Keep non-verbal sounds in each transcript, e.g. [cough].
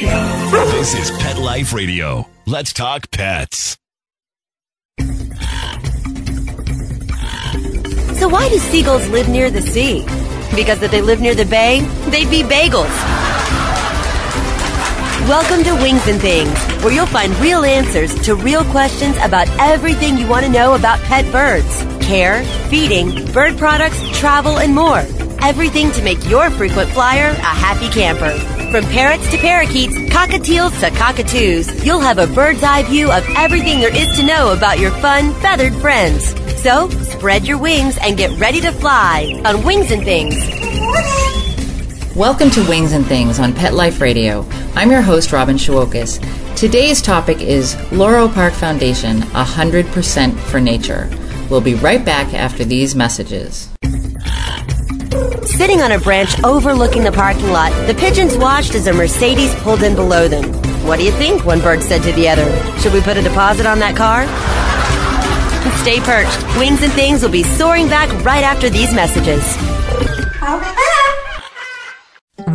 This is Pet Life Radio. Let's talk pets. So why do seagulls live near the sea? Because if they live near the bay, they'd be bagels. Welcome to Wings and Things, where you'll find real answers to real questions about everything you want to know about pet birds. Care, feeding, bird products, travel, and more. Everything to make your frequent flyer a happy camper. From parrots to parakeets, cockatiels to cockatoos, you'll have a bird's eye view of everything there is to know about your fun, feathered friends. So, spread your wings and get ready to fly on Wings and Things. Welcome to Wings and Things on Pet Life Radio. I'm your host, Robin Shewokis. Today's topic is Loro Park Foundation 100% for Nature. We'll be right back after these messages. Sitting on a branch overlooking the parking lot, the pigeons watched as a Mercedes pulled in below them. What do you think? One bird said to the other. Should we put a deposit on that car? Stay perched. Wings and Things will be soaring back right after these messages.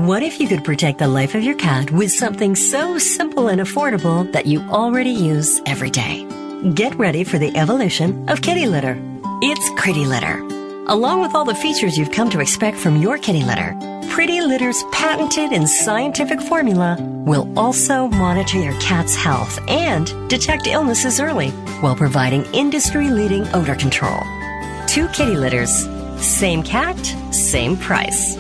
What if you could protect the life of your cat with something so simple and affordable that you already use every day? Get ready for the evolution of kitty litter. It's Pretty Litter. Along with all the features you've come to expect from your kitty litter, Pretty Litter's patented and scientific formula will also monitor your cat's health and detect illnesses early while providing industry leading odor control. Two kitty litters, same cat, same price.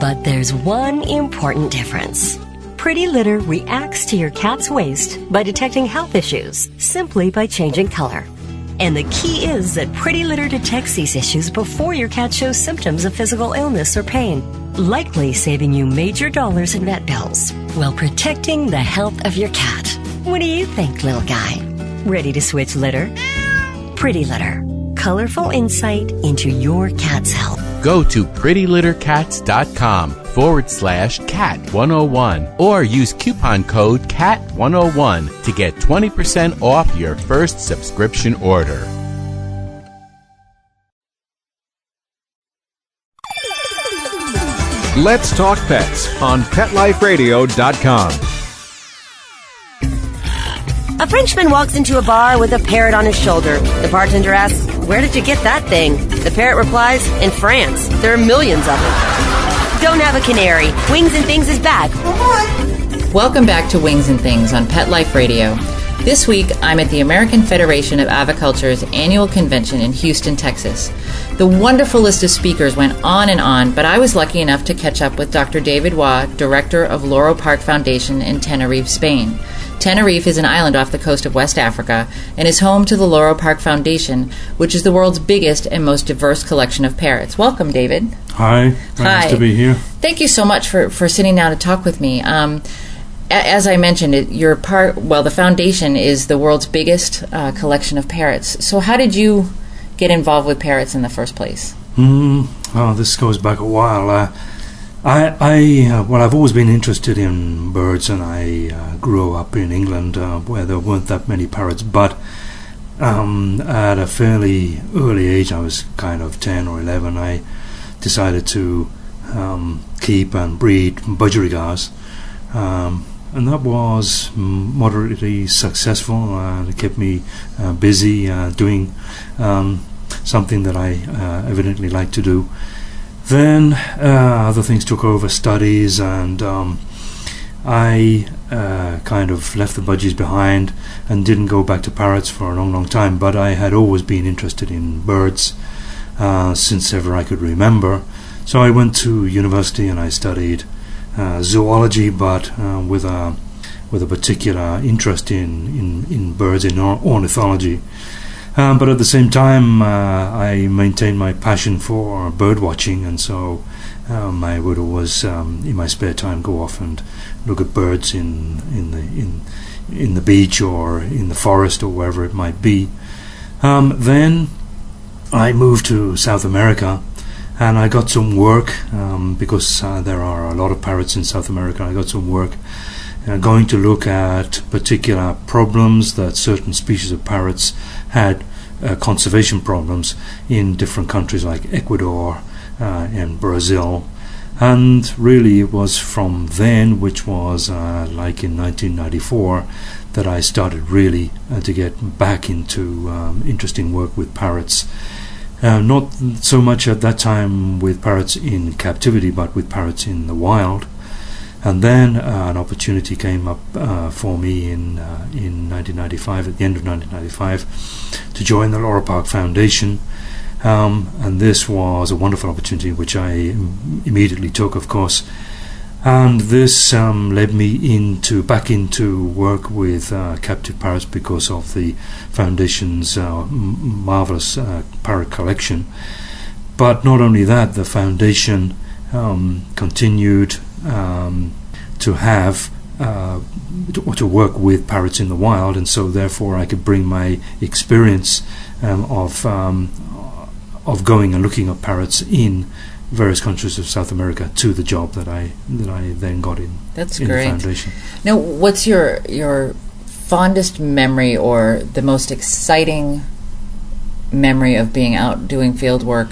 But there's one important difference. Pretty Litter reacts to your cat's waste by detecting health issues simply by changing color. And the key is that Pretty Litter detects these issues before your cat shows symptoms of physical illness or pain, likely saving you major dollars in vet bills while protecting the health of your cat. What do you think, little guy? Ready to switch litter? Pretty Litter. Colorful insight into your cat's health. Go to prettylittercats.com forward slash cat 101 or use coupon code cat 101 to get 20% off your first subscription order. Let's Talk Pets on PetLifeRadio.com. A Frenchman walks into a bar with a parrot on his shoulder. The bartender asks, Where did you get that thing? The parrot replies, In France. There are millions of them. Don't have a canary. Wings and Things is back. Welcome back to Wings and Things on Pet Life Radio. This week, I'm at the American Federation of Aviculture's annual convention in Houston, Texas. The wonderful list of speakers went on and on, but I was lucky enough to catch up with Dr. David Waugh, director of Loro Park Foundation in Tenerife, Spain. Tenerife is an island off the coast of West Africa and is home to the Loro Park Foundation, which is the world's biggest and most diverse collection of parrots. Welcome, David. Hi, Hi. nice to be here. Thank you so much for, for sitting down to talk with me. Um, a- as I mentioned, it, you're part. Well, the foundation is the world's biggest uh, collection of parrots. So, how did you get involved with parrots in the first place? Mm, oh, this goes back a while. Uh, I, I, uh, well, I've always been interested in birds, and I uh, grew up in England uh, where there weren't that many parrots. But um, at a fairly early age, I was kind of ten or eleven. I decided to um, keep and breed budgerigars, um, and that was moderately successful. Uh, it kept me uh, busy uh, doing um, something that I uh, evidently like to do. Then uh, other things took over, studies, and um, I uh, kind of left the budgies behind and didn't go back to parrots for a long, long time. But I had always been interested in birds uh, since ever I could remember. So I went to university and I studied uh, zoology, but uh, with a with a particular interest in in, in birds in or- ornithology. Um, but at the same time, uh, I maintain my passion for bird watching, and so um, I would always, um, in my spare time, go off and look at birds in in the in in the beach or in the forest or wherever it might be. Um, then I moved to South America, and I got some work um, because uh, there are a lot of parrots in South America. I got some work uh, going to look at particular problems that certain species of parrots had, uh, conservation problems in different countries like Ecuador uh, and Brazil. And really, it was from then, which was uh, like in 1994, that I started really uh, to get back into um, interesting work with parrots. Uh, not so much at that time with parrots in captivity, but with parrots in the wild. And then uh, an opportunity came up uh, for me in uh, in 1995, at the end of 1995, to join the Loro Park Foundation um, and this was a wonderful opportunity which I Im- immediately took, of course. And this um, led me into back into work with uh, captive parrots because of the foundation's uh, m- marvelous uh, parrot collection. But not only that, the foundation um, continued um, to have uh, to, to, work with parrots in the wild, and so therefore I could bring my experience um, of um, of going and looking at parrots in various countries of South America to the job that I that I then got in. That's in great. The foundation. Now, what's your your fondest memory or the most exciting memory of being out doing field work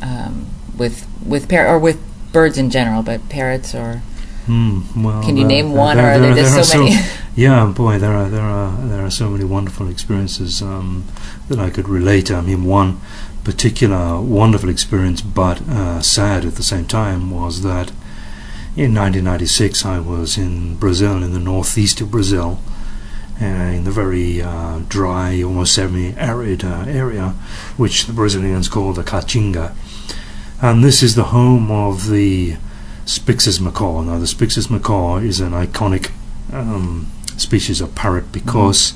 um, with with par- or with birds in general, but parrots or Mm, well, can you uh, name one, there, or are there, there just there so are many? [laughs] yeah, boy, there are there are there are so many wonderful experiences um, that I could relate. I mean, one particular wonderful experience, but uh, sad at the same time, was that in 1996 I was in Brazil, in the northeast of Brazil, uh, in the very uh, dry, almost semi-arid uh, area, which the Brazilians call the Caatinga. And this is the home of the Spix's macaw. Now, the Spix's macaw is an iconic um, species of parrot because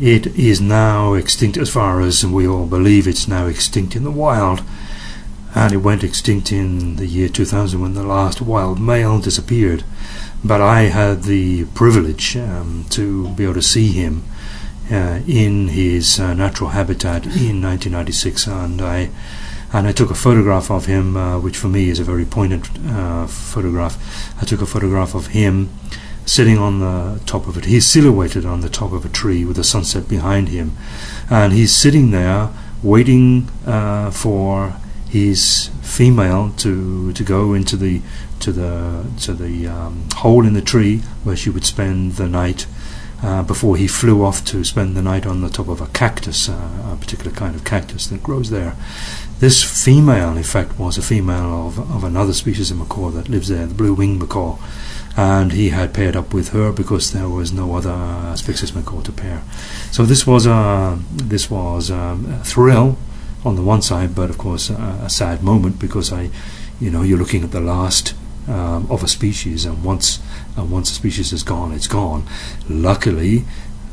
it is now extinct, as far as we all believe it's now extinct in the wild. And it went extinct in the year 2000 when the last wild male disappeared. But I had the privilege um, to be able to see him uh, in his uh, natural habitat in 1996, and I and I took a photograph of him, uh, which for me is a very poignant uh, photograph. I took a photograph of him sitting on the top of it. He's silhouetted on the top of a tree with the sunset behind him, and he's sitting there waiting uh, for his female to to go into the to the to the um, hole in the tree where she would spend the night. Uh, before he flew off to spend the night on the top of a cactus, uh, a particular kind of cactus that grows there. This female, in fact, was a female of, of another species of macaw that lives there, the blue-winged macaw, and he had paired up with her because there was no other Spix's macaw to pair. So this was a this was um, a thrill on the one side, but of course a, a sad moment because I, you know, you're looking at the last um, of a species, and once and once a species is gone, it's gone. Luckily,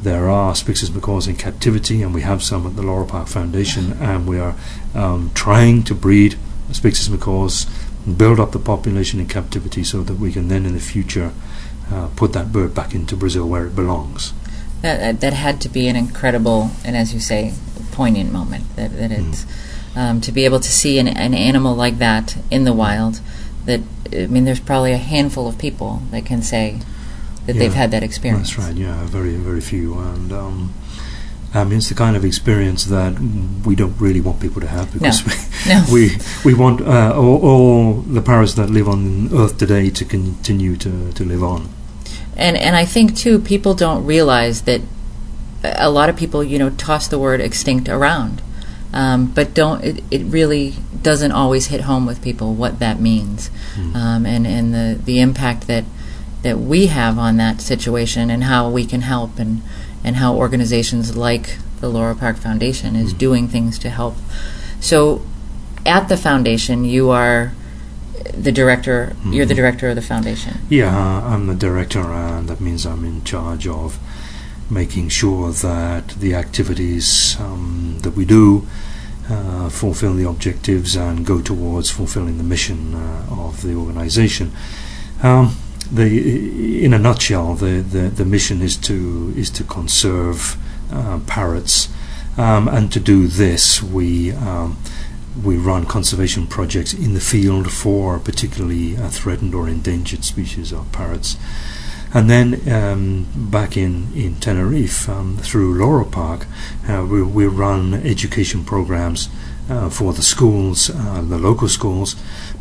there are Spix's macaws in captivity, and we have some at the Loro Park Foundation, and we are um, trying to breed Spix's macaws, build up the population in captivity, so that we can then in the future uh, put that bird back into Brazil where it belongs. That that had to be an incredible and, as you say, poignant moment. That that it's mm. um, to be able to see an, an animal like that in the wild. That I mean, there's probably a handful of people that can say that yeah, they've had that experience. That's right. Yeah, very very few, and um, I mean it's the kind of experience that we don't really want people to have because no. we, no. [laughs] we we want uh, all, all, the parrots that live on Earth today to continue to, to live on. And and I think too people don't realize that a lot of people you know toss the word extinct around. Um, but don't it, it really doesn't always hit home with people what that means mm. um, and, and the, the impact that that we have on that situation and how we can help and, and how organizations like the Loro Park Foundation is mm-hmm. doing things to help. So at the foundation, you are the director, mm-hmm. you're the mm-hmm. director of the foundation. Yeah, I'm the director, and that means I'm in charge of making sure that the activities um, that we do uh, fulfill the objectives and go towards fulfilling the mission uh, of the organization. Um, the in a nutshell, the, the, the mission is to is to conserve uh, parrots, um, and to do this, we um, we run conservation projects in the field for particularly uh, threatened or endangered species of parrots. And then um, back in, in Tenerife, um, through Loro Park, uh, we, we run education programs uh, for the schools, uh, the local schools,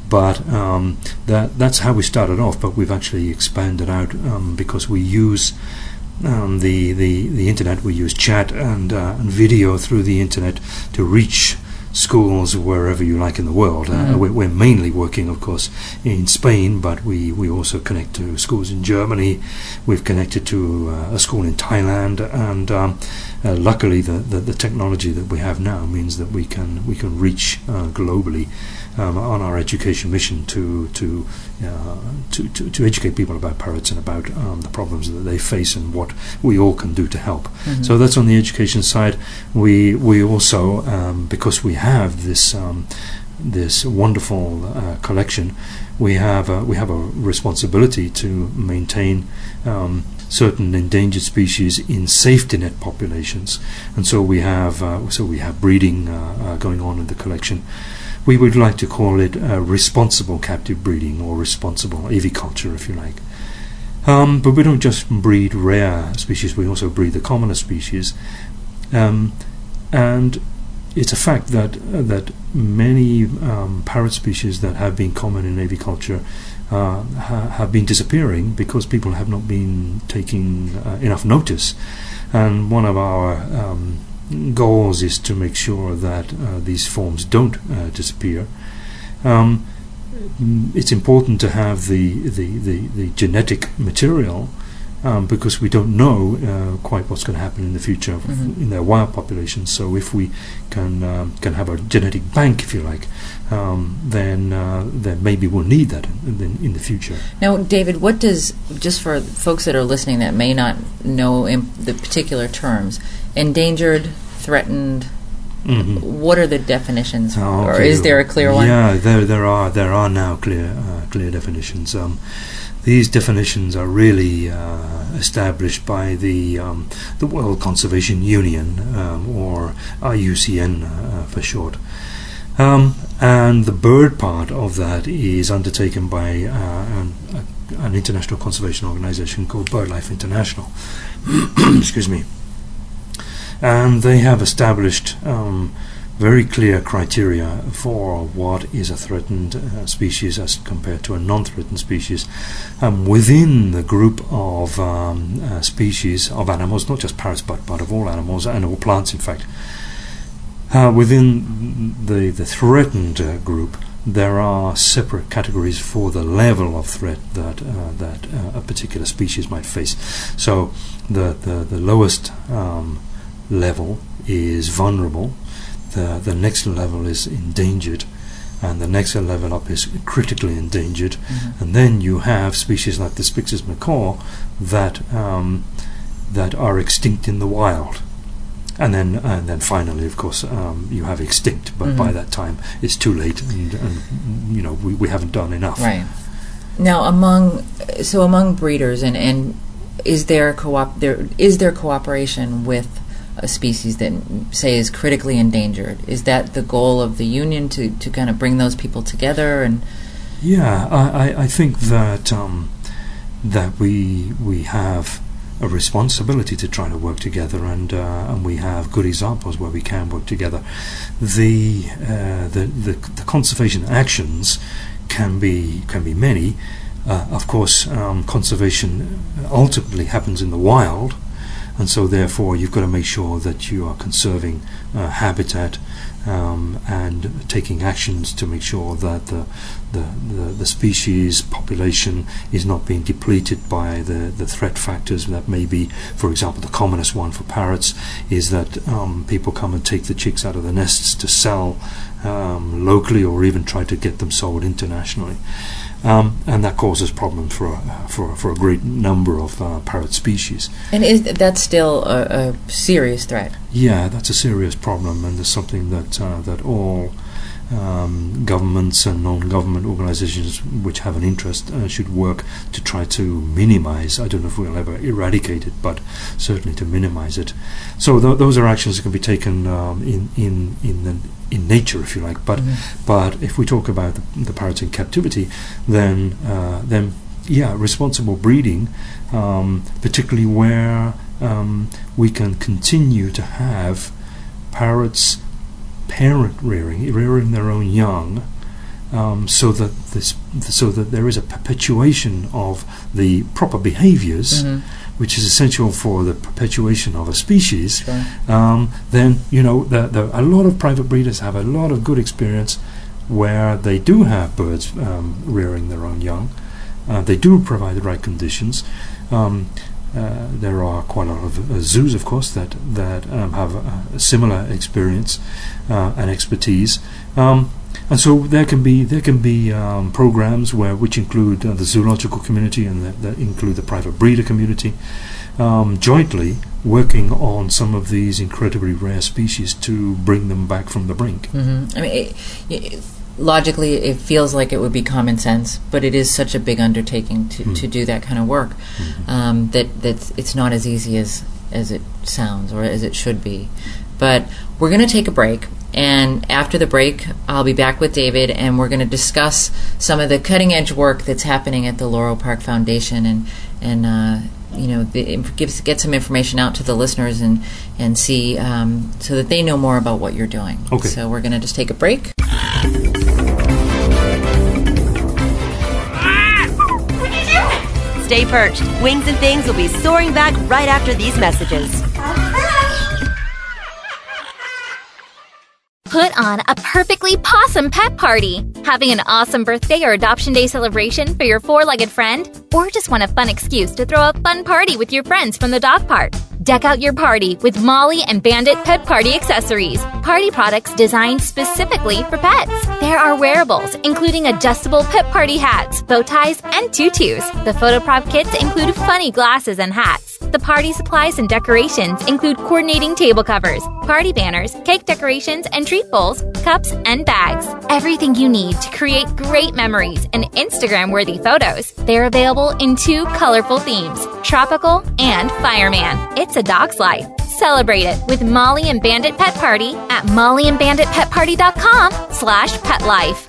But um, that that's how we started off. But we've actually expanded out um, because we use um, the, the the internet. We use chat and, uh, and video through the internet to reach schools wherever you like in the world. Uh, Mhm. we're, we're mainly working, of course, in Spain, but we, we also connect to schools in Germany. We've connected to uh, a school in Thailand, and um, uh, luckily, the, the, the technology that we have now means that we can we can reach uh, globally um, on our education mission to to, uh, to to to educate people about parrots and about um, the problems that they face and what we all can do to help. Mhm. So that's on the education side. We we also um, because we have this um, this wonderful uh, collection, we have a, we have a responsibility to maintain um, certain endangered species in safety net populations, and so we have uh, so we have breeding uh, uh, going on in the collection. We would like to call it responsible captive breeding or responsible aviculture, if you like. Um, but we don't just breed rare species; we also breed the commoner species, um, and it's a fact that uh, that many um, parrot species that have been common in aviculture uh, ha- have been disappearing because people have not been taking uh, enough notice. And one of our um, goals is to make sure that uh, these forms don't uh, disappear. Um, it's important to have the, the, the, the genetic material um, because we don't know uh, quite what's going to happen in the future Mhm. in their wild populations. So if we can um, can have a genetic bank, if you like, um, then uh, then maybe we'll need that in, in, in the future. Now, David, what does, just for folks that are listening that may not know in the particular terms, endangered, threatened, Mhm. what are the definitions? Oh, Or is there a clear one? Yeah, there there are there are now clear uh, clear definitions. Um, these definitions are really uh, established by the um, the World Conservation Union um, or IUCN uh, for short. Um, and the bird part of that is undertaken by uh, an, an international conservation organization called BirdLife International. [coughs] Excuse me. And they have established um, very clear criteria for what is a threatened uh, species as compared to a non-threatened species um, within the group of um, uh, species of animals, not just parrots but, but of all animals and all plants in fact. Uh, within the, the threatened uh, group, there are separate categories for the level of threat that uh, that uh, a particular species might face. So, the the, the lowest um, level is vulnerable. The the next level is endangered, and the next level up is critically endangered. Mhm. And then you have species like the Spix's macaw that um, that are extinct in the wild. And then, and then finally, of course, um, you have extinct. But by Mhm. that time, it's too late, and, and you know we, we haven't done enough. Right. Now, among so among breeders, and, and is there co-op there is there cooperation with a species that say is critically endangered? Is that the goal of the union to, to kind of bring those people together and Yeah, I, I, I think that um, that we we have a responsibility to try to work together, and uh, and we have good examples where we can work together. The uh, the, the the conservation actions can be can be many. Uh, of course, um, conservation ultimately happens in the wild, and so therefore you've got to make sure that you are conserving uh, habitat um, and taking actions to make sure that the, the, the, the species population is not being depleted by the, the threat factors that may be, for example, the commonest one for parrots is that um, people come and take the chicks out of the nests to sell um, locally or even try to get them sold internationally. Um, and that causes problems for a, for, for a great number of uh, parrot species. and is that still a, a serious threat? Yeah, that's a serious problem, and it's something that uh, that all um, governments and non-government organisations which have an interest uh, should work to try to minimise. I don't know if we'll ever eradicate it, but certainly to minimise it. So th- those are actions that can be taken um, in in in the, in nature, if you like. But Mhm. but if we talk about the, the parrots in captivity, then uh, then yeah, responsible breeding, um, particularly where um, we can continue to have parrots parent rearing, rearing their own young, um, so that this, so that there is a perpetuation of the proper behaviors Mhm. Which is essential for the perpetuation of a species, Sure. um, then you know the, the, a lot of private breeders have a lot of good experience where they do have birds um, rearing their own young. Uh, they do provide the right conditions. Um, uh, there are quite a lot of uh, zoos, of course, that that um, have a, a similar experience uh, and expertise. And so there can be there can be um, programs where which include uh, the zoological community and that, that include the private breeder community, um, jointly working on some of these incredibly rare species to bring them back from the brink. hmm I mean, it, it, logically, it feels like it would be common sense, but it is such a big undertaking to, to do that kind of work um, that that it's not as easy as as it sounds or as it should be. But we're going to take a break, and after the break, I'll be back with David, and we're going to discuss some of the cutting edge work that's happening at the Laurel Park Foundation, and and uh, you know, the, gives, get some information out to the listeners and and see um, so that they know more about what you're doing. Okay. So we're going to just take a break. Stay perched. Wings and Things will be soaring back right after these messages. Put on a perfectly possum pet party. Having an awesome birthday or adoption day celebration for your four legged friend? Or just want a fun excuse to throw a fun party with your friends from the dog park? Deck out your party with Molly and Bandit Pet Party accessories. Party products designed specifically for pets. There are wearables, including adjustable pet party hats, bow ties, and tutus. The photo prop kits include funny glasses and hats. The party supplies and decorations include coordinating table covers, party banners, cake decorations, and treat bowls, cups, and bags. Everything you need to create great memories and Instagram worthy photos. They're available in two colorful themes tropical and fireman. It's a dog's life. Celebrate it with Molly and Bandit Pet Party at mollyandbanditpetparty.com slash petlife.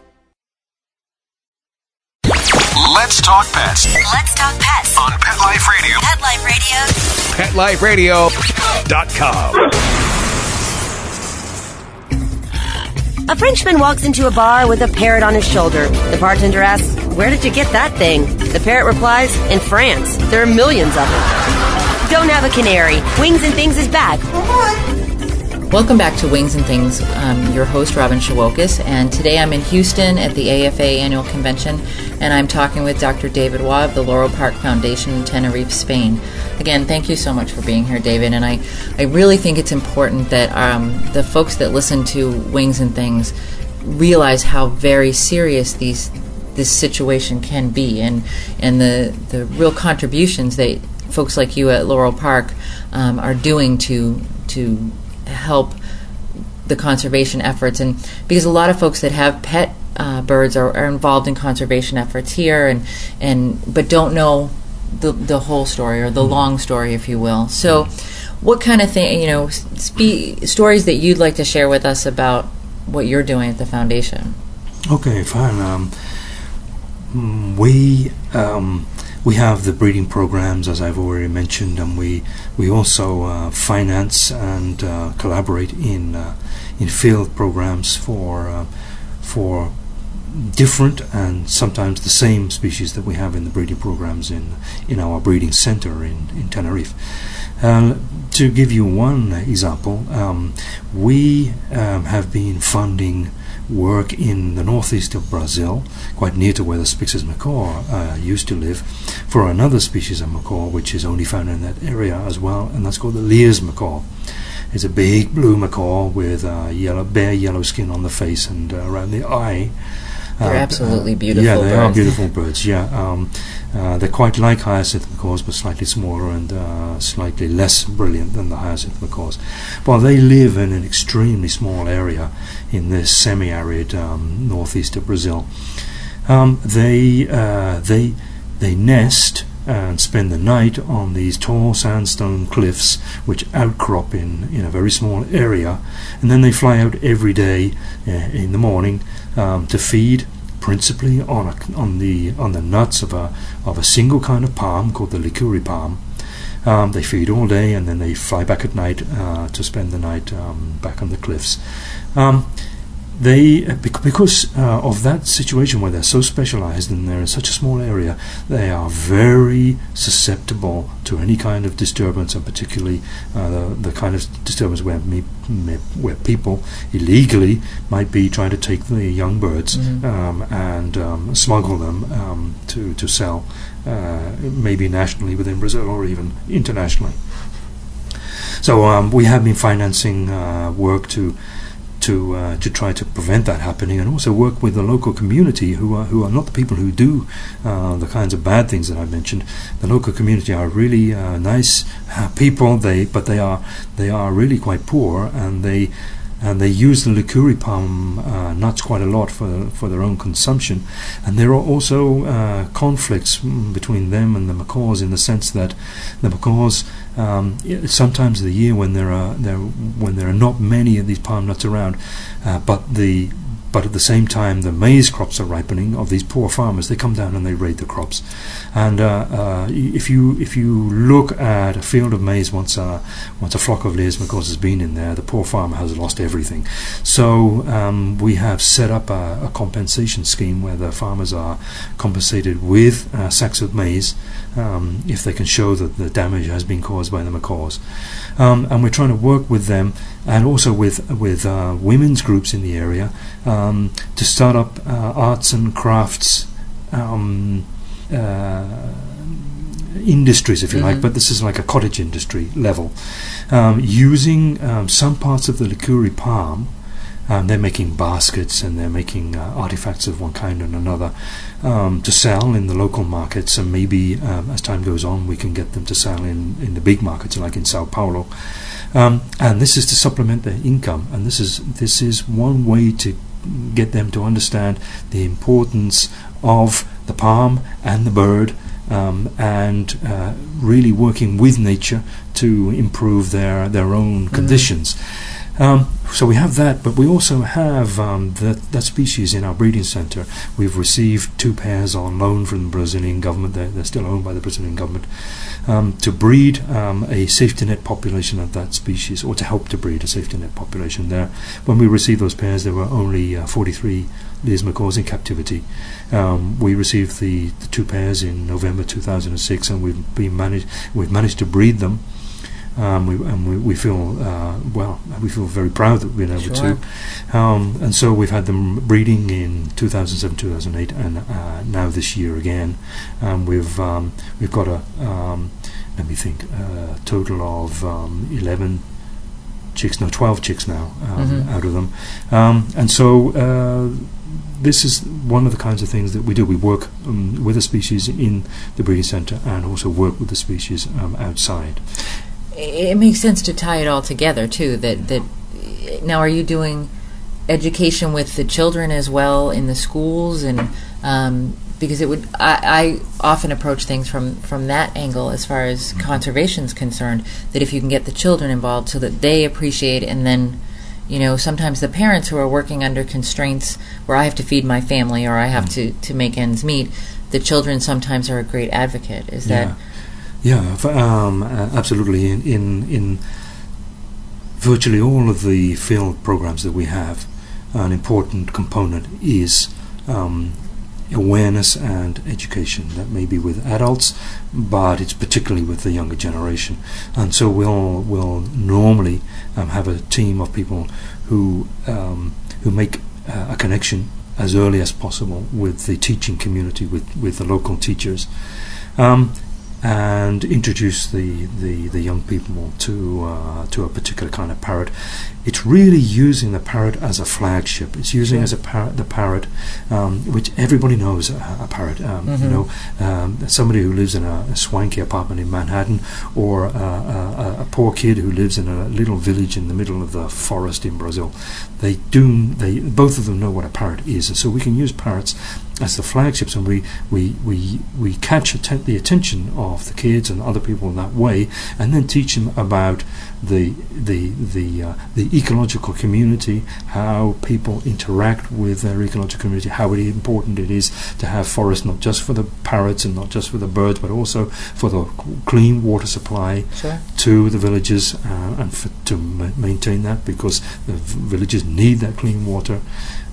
Let's talk pets Let's talk pets. on Pet Life Radio. Pet Life Radio. PetLifeRadio.com. A Frenchman walks into a bar with a parrot on his shoulder. The bartender asks, Where did you get that thing? The parrot replies, In France. There are millions of them. Don't have a canary. Wings and Things is back. Welcome back to Wings and Things. I'm your host, Robin Shewokis, and today I'm in Houston at the AFA Annual Convention, and I'm talking with Dr. David Waugh of the Laurel Park Foundation in Tenerife, Spain. Again, thank you so much for being here, David, and I, I really think it's important that um, the folks that listen to Wings and Things realize how very serious these this situation can be, and and the the real contributions that folks like you at Laurel Park um, are doing to to help the conservation efforts. And because a lot of folks that have pet uh, birds are, are involved in conservation efforts here and and but don't know the the whole story or the long story if you will. So what kind of thing you know spe- stories that you'd like to share with us about what you're doing at the foundation? Okay, fine. Um, mm, we um, we have the breeding programs, as I've already mentioned, and we we also uh, finance and uh, collaborate in uh, in field programs for uh, for different and sometimes the same species that we have in the breeding programs in in our breeding center in in Tenerife. Uh, to give you one example, um, we um, have been funding work in the northeast of Brazil, quite near to where the Spix's macaw uh, used to live, for another species of macaw which is only found in that area as well, and that's called the Lear's macaw. It's a big blue macaw with uh, yellow, bare yellow skin on the face and uh, around the eye. They're Uh, absolutely beautiful Yeah, they are beautiful birds. Yeah, um, uh, they're quite like hyacinth macaws, but slightly smaller and uh, slightly less brilliant than the hyacinth macaws. Well, they live in an extremely small area in this semi-arid um, northeast of Brazil. Um, they uh, they they nest and spend the night on these tall sandstone cliffs which outcrop in, in a very small area and then they fly out every day uh, in the morning um, to feed principally on a, on the on the nuts of a of a single kind of palm called the licuri palm. Um, they feed all day and then they fly back at night uh, to spend the night um, back on the cliffs. Um, they because uh, of that situation where they're so specialized and they're in such a small area, they are very susceptible to any kind of disturbance, and particularly uh, the, the kind of disturbance where me, me, where people illegally might be trying to take the young birds Mhm. um, and um, smuggle them um, to to sell, uh, maybe nationally within Brazil or even internationally. So um, we have been financing uh, work to to uh, to try to prevent that happening, and also work with the local community who are who are not the people who do uh, the kinds of bad things that I mentioned. The local community are really uh, nice uh, people. They but they are they are really quite poor, and they and they use the Licuri palm uh, nuts quite a lot for for their own consumption. And there are also uh, conflicts mm, between them and the macaws in the sense that the macaws um, sometimes of the year when there are there when there are not many of these palm nuts around, uh, but the but at the same time the maize crops are ripening of these poor farmers. They come down and they raid the crops, and uh, uh, if you if you look at a field of maize once a once a flock of Lears macaws has been in there, the poor farmer has lost everything. So um, we have set up a, a compensation scheme where the farmers are compensated with uh, sacks of maize um, if they can show that the damage has been caused by the macaws. Um, and we're trying to work with them and also with with uh, women's groups in the area um, to start up uh, arts and crafts um, uh, industries, if you like, Mhm. but this is like a cottage industry level, um, using um, some parts of the Licuri palm. Um, they're making baskets and they're making uh, artifacts of one kind and another um, to sell in the local markets, and maybe um, as time goes on, we can get them to sell in, in the big markets, like in Sao Paulo. Um, and this is to supplement their income, and this is this is one way to get them to understand the importance of the palm and the bird, um, and uh, really working with nature to improve their their own conditions. Um, so we have that, but we also have um, that, that species in our breeding centre. We've received two pairs on loan from the Brazilian government. They're, they're still owned by the Brazilian government um, to breed um, a safety net population of that species, or to help to breed a safety net population there. When we received those pairs, there were only uh, 43 Lears macaws in captivity. Um, we received the, the two pairs in November 2006, and we've been managed we've managed to breed them. Um, we, and we, we feel uh, well. We feel very proud that we've been able Sure. to. Um, and so we've had them breeding in 2007, 2008, and uh, now this year again. Um, we've um, we've got a um, let me think a total of um, 11 chicks, no 12 chicks now um, Mhm. out of them. Um, and so uh, this is one of the kinds of things that we do. We work um, with the species in the breeding centre and also work with the species um, outside. It makes sense to tie it all together too that that now are you doing education with the children as well in the schools? And um, because it would I, I often approach things from from that angle as far as conservation is concerned that if you can get the children involved so that they appreciate and then you know sometimes the parents who are working under constraints where I have to feed my family or I have to to make ends meet the children sometimes are a great advocate. Is that Yeah, um, uh, absolutely. In, in in virtually all of the field programs that we have, an important component is um, awareness and education. That may be with adults, but it's particularly with the younger generation. And so we'll we'll normally um, have a team of people who um, who make uh, a connection as early as possible with the teaching community, with with the local teachers. Um, and introduce the, the, the young people to uh, to a particular kind of parrot. It's really using the parrot as a flagship. It's using Sure. as a parrot the parrot, um, which everybody knows a, a parrot. Um, You Mhm. know, um, somebody who lives in a, a swanky apartment in Manhattan, or a, a, a- a poor kid who lives in a little village in the middle of the forest in Brazil. They do. They both of them know what a parrot is, and so we can use parrots as the flagships, and we we we, we catch atten- the attention of the kids and other people in that way, and then teach them about the the the uh, the ecological community, how people interact with their ecological community, how important it is to have forests not just for the parrots and not just for the birds, but also for the clean water supply Sure. to the villages uh, and for, to ma- maintain that because the v- villages need that clean water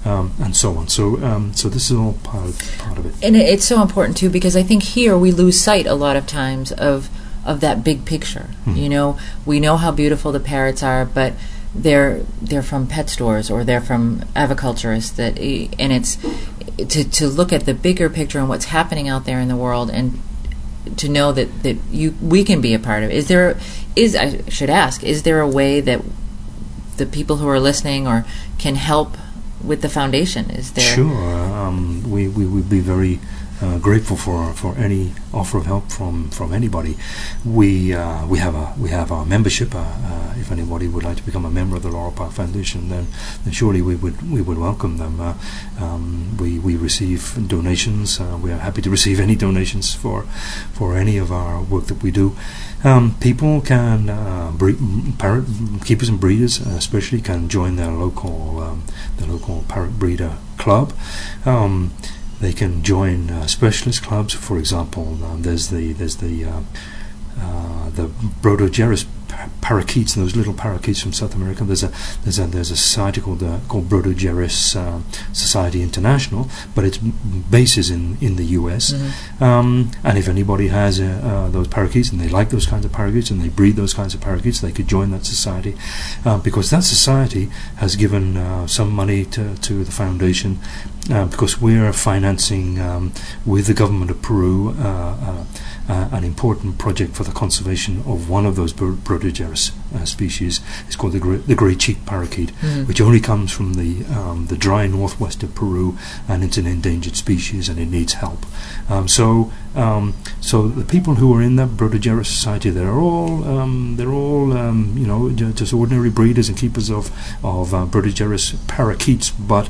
um, and so on. So um, so this is all part of, part of it. And it's so important too because I think here we lose sight a lot of times of of that big picture. Hmm. You know, we know how beautiful the parrots are, but they're they're from pet stores or they're from aviculturists that eh, and it's to to look at the bigger picture and what's happening out there in the world and to know that that you we can be a part of it. Is there is I should ask, is there a way that the people who are listening or can help with the foundation? Is there Sure, um, we, we would be very uh, grateful for, for any offer of help from, from anybody. We uh, we have a we have our membership. Uh, uh, if anybody would like to become a member of the Loro Park Foundation, then, then surely we would we would welcome them. Uh, um, we we receive donations. Uh, we are happy to receive any donations for for any of our work that we do. Um, people can breed, parrot keepers and breeders, especially, can join their local um, their local parrot breeder club. Um, they can join uh, specialist clubs. For example, um, there's the there's the uh, uh, the Brotogeris pa- parakeets, those little parakeets from South America. There's a there's a there's a society called uh, called Brotogeris uh, Society International, but its base is in in the U.S. Um, and if anybody has uh, uh, those parakeets and they like those kinds of parakeets and they breed those kinds of parakeets, they could join that society uh, because that society has given uh, some money to, to the foundation uh, because we're financing um, with the government of Peru uh, an important project for the conservation of one of those Bro- Brotogeris uh, species. It's called the, gre- the grey cheek parakeet, which only comes from the um, the dry northwest of Peru, and it's an endangered species and it needs help. Um, so um, so the people who are in that Brotogeris society, they're all um, they're all um, you know just ordinary breeders and keepers of of uh, parakeets, but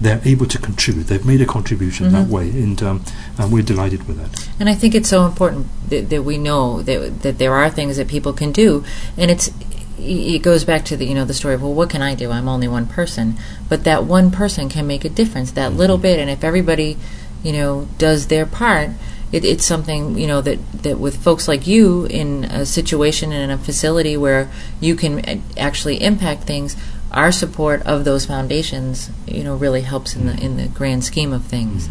they're able to contribute. They've made a contribution that way, and um, and we're delighted with that. And I think it's so important that, that we know that that there are things that people can do, and it's it goes back to the you know the story of well what can I do? I'm only one person. But that one person can make a difference that little bit. And if everybody you know does their part it, it's something you know that that with folks like you in a situation in a facility where you can actually impact things our support of those foundations you know really helps in the in the grand scheme of things.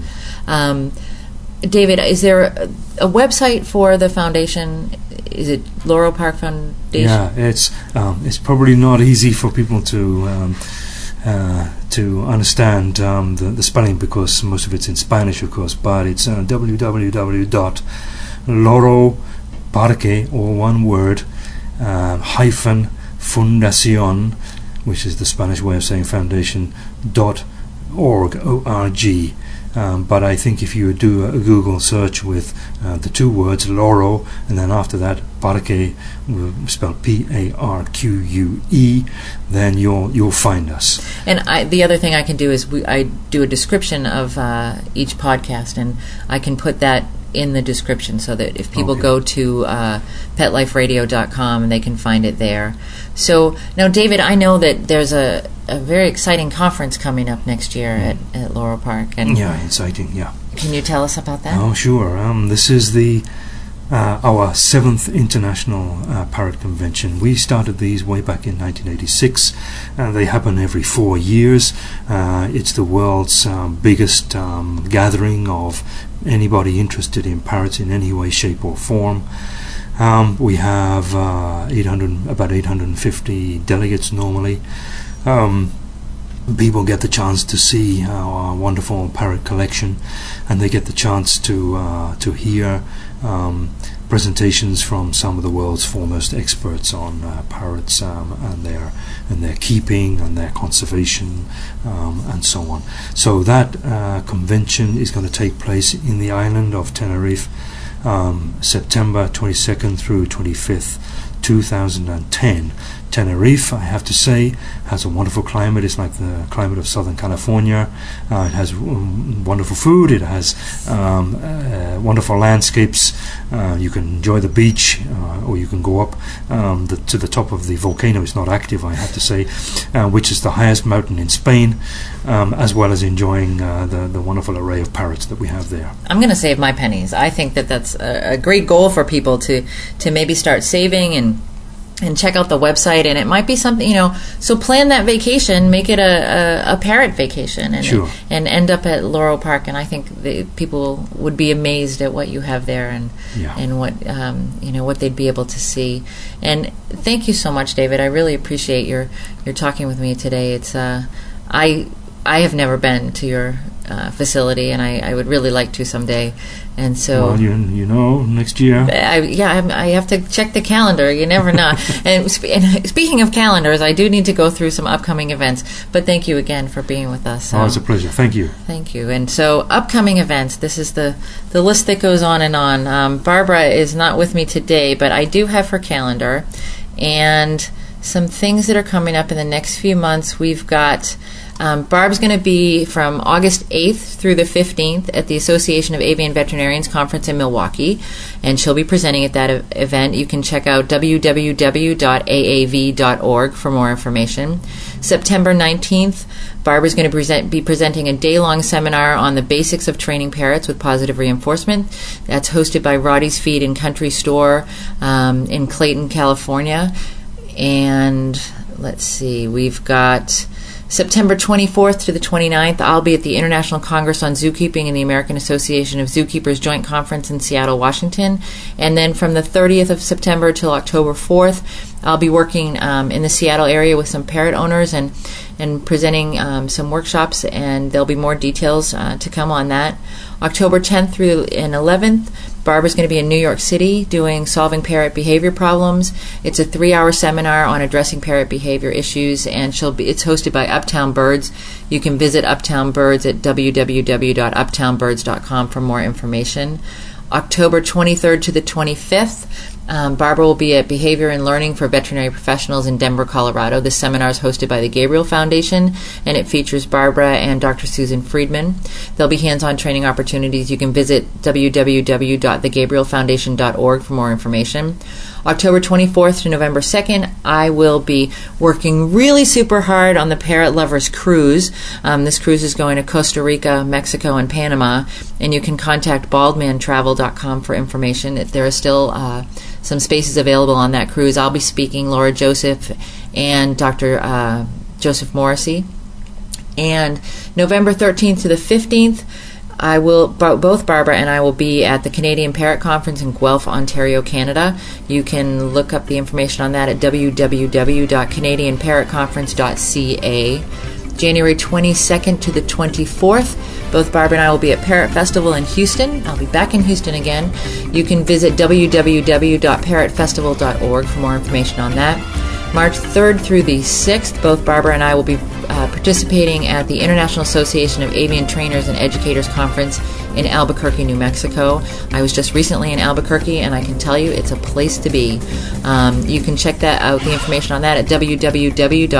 Um, David, is there a, a website for the foundation? Is it Laurel Park Foundation? Yeah, it's um, it's probably not easy for people to um, uh, to understand um, the, the spelling because most of it's in Spanish, of course. But it's uh, www.loroparque, or one word, um, hyphen fundacion, which is the Spanish way of saying foundation, dot org, O-R-G. Um, but I think if you do a Google search with uh, the two words Loro and then after that Parque, spelled P-A-R-Q-U-E, then you'll you'll find us. And I, the other thing I can do is we, I do a description of uh, each podcast, and I can put that in the description so that if people Okay. go to uh, petliferadio.com, they can find it there. So now, David, I know that there's a, a very exciting conference coming up next year at, at Laurel Park, and Yeah, exciting. Yeah. can you tell us about that? Oh, sure. Um, this is the uh, our seventh international uh, parrot convention. We started these way back in 1986, and they happen every four years. Uh, it's the world's um, biggest um, gathering of anybody interested in parrots in any way, shape, or form. Um, we have uh, 800, about 850 delegates normally. Um, people get the chance to see our wonderful parrot collection, and they get the chance to uh, to hear um, presentations from some of the world's foremost experts on uh, parrots um, and their and their keeping and their conservation um, and so on. So that uh, convention is going to take place in the island of Tenerife, um, September 22nd through 25th, 2010 Tenerife, I have to say, has a wonderful climate. It's like the climate of Southern California. Uh, it has um, wonderful food. It has um, uh, wonderful landscapes. Uh, you can enjoy the beach, uh, or you can go up um, the, to the top of the volcano. It's not active, I have to say, uh, which is the highest mountain in Spain, um, as well as enjoying uh, the, the wonderful array of parrots that we have there. I'm going to save my pennies. I think that that's a, a great goal for people to to maybe start saving and and check out the website and it might be something you know so plan that vacation make it a, a, a parrot vacation and Sure. and end up at laurel park and i think the people would be amazed at what you have there and Yeah. and what um, you know what they'd be able to see and thank you so much david i really appreciate your your talking with me today it's uh i i have never been to your uh, facility and I, I would really like to someday and so Well, you, you know, next year. I, yeah, I'm- I have to check the calendar. You never know. [laughs] and, sp- and speaking of calendars, I do need to go through some upcoming events. But thank you again for being with us. Oh, it's a pleasure. Thank you. Thank you. And so, upcoming events. This is the the list that goes on and on. Um, Barbara is not with me today, but I do have her calendar and some things that are coming up in the next few months. We've got. Um, Barb's going to be from August 8th through the 15th at the Association of Avian Veterinarians Conference in Milwaukee, and she'll be presenting at that event. You can check out www.aav.org for more information. September 19th, Barbara's going to present, be presenting a day long seminar on the basics of training parrots with positive reinforcement. That's hosted by Rodie's Feed and Country Store um, in Clayton, California. And let's see, we've got September 24th to the 29th, I'll be at the International Congress on Zookeeping and the American Association of Zookeepers Joint Conference in Seattle, Washington. And then from the 30th of September till October 4th, I'll be working um, in the Seattle area with some parrot owners and, and presenting um, some workshops, and there'll be more details uh, to come on that. October 10th through and 11th, Barbara's going to be in New York City doing Solving Parrot Behavior Problems. It's a three-hour seminar on addressing parrot behavior issues, and she'll be. It's hosted by Uptown Birds. You can visit Uptown Birds at www.uptownbirds.com for more information. October 23rd to the 25th, um, Barbara will be at Behavior and Learning for Veterinary Professionals in Denver, Colorado. This seminar is hosted by the Gabriel Foundation, and it features Barbara and Dr. Susan Friedman. There'll be hands-on training opportunities. You can visit www.thegabrielfoundation.org for more information. October 24th to November 2nd, I will be working really super hard on the Parrot Lovers Cruise. Um, this cruise is going to Costa Rica, Mexico, and Panama, and you can contact baldmantravel.com for information. There are still uh, some spaces available on that cruise. I'll be speaking, Lara Joseph and Dr. Uh, Joseph Morrissey. And November 13th to the 15th, I will both Barbara and I will be at the Canadian Parrot Conference in Guelph, Ontario, Canada. You can look up the information on that at www.canadianparrotconference.ca. January 22nd to the 24th, both Barbara and I will be at Parrot Festival in Houston. I'll be back in Houston again. You can visit www.parrotfestival.org for more information on that. March 3rd through the 6th, both Barbara and I will be uh, participating at the International Association of Avian Trainers and Educators Conference in Albuquerque, New Mexico. I was just recently in Albuquerque, and I can tell you it's a place to be. Um, you can check that out, the information on that at www.iaate.org.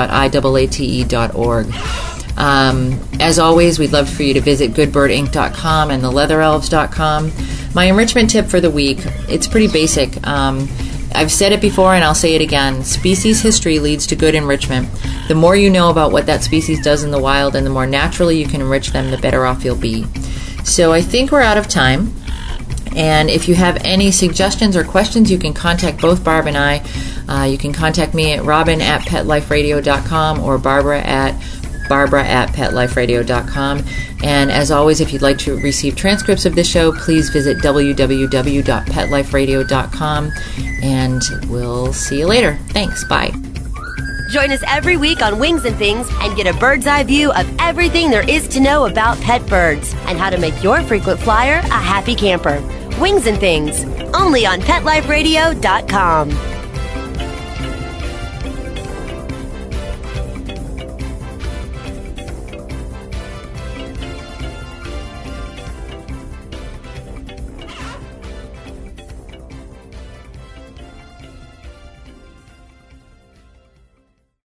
Um, as always, we'd love for you to visit goodbirdinc.com and theleatherelves.com. My enrichment tip for the week, it's pretty basic. Um, I've said it before and I'll say it again. Species history leads to good enrichment. The more you know about what that species does in the wild and the more naturally you can enrich them, the better off you'll be. So I think we're out of time. And if you have any suggestions or questions, you can contact both Barb and I. Uh, you can contact me at robin at petliferadio.com or Barbara at barbara at petliferadio.com. And as always, if you'd like to receive transcripts of this show, please visit www.petliferadio.com. And we'll see you later. Thanks. Bye. Join us every week on Wings and Things and get a bird's eye view of everything there is to know about pet birds and how to make your frequent flyer a happy camper. Wings and Things, only on PetLifeRadio.com.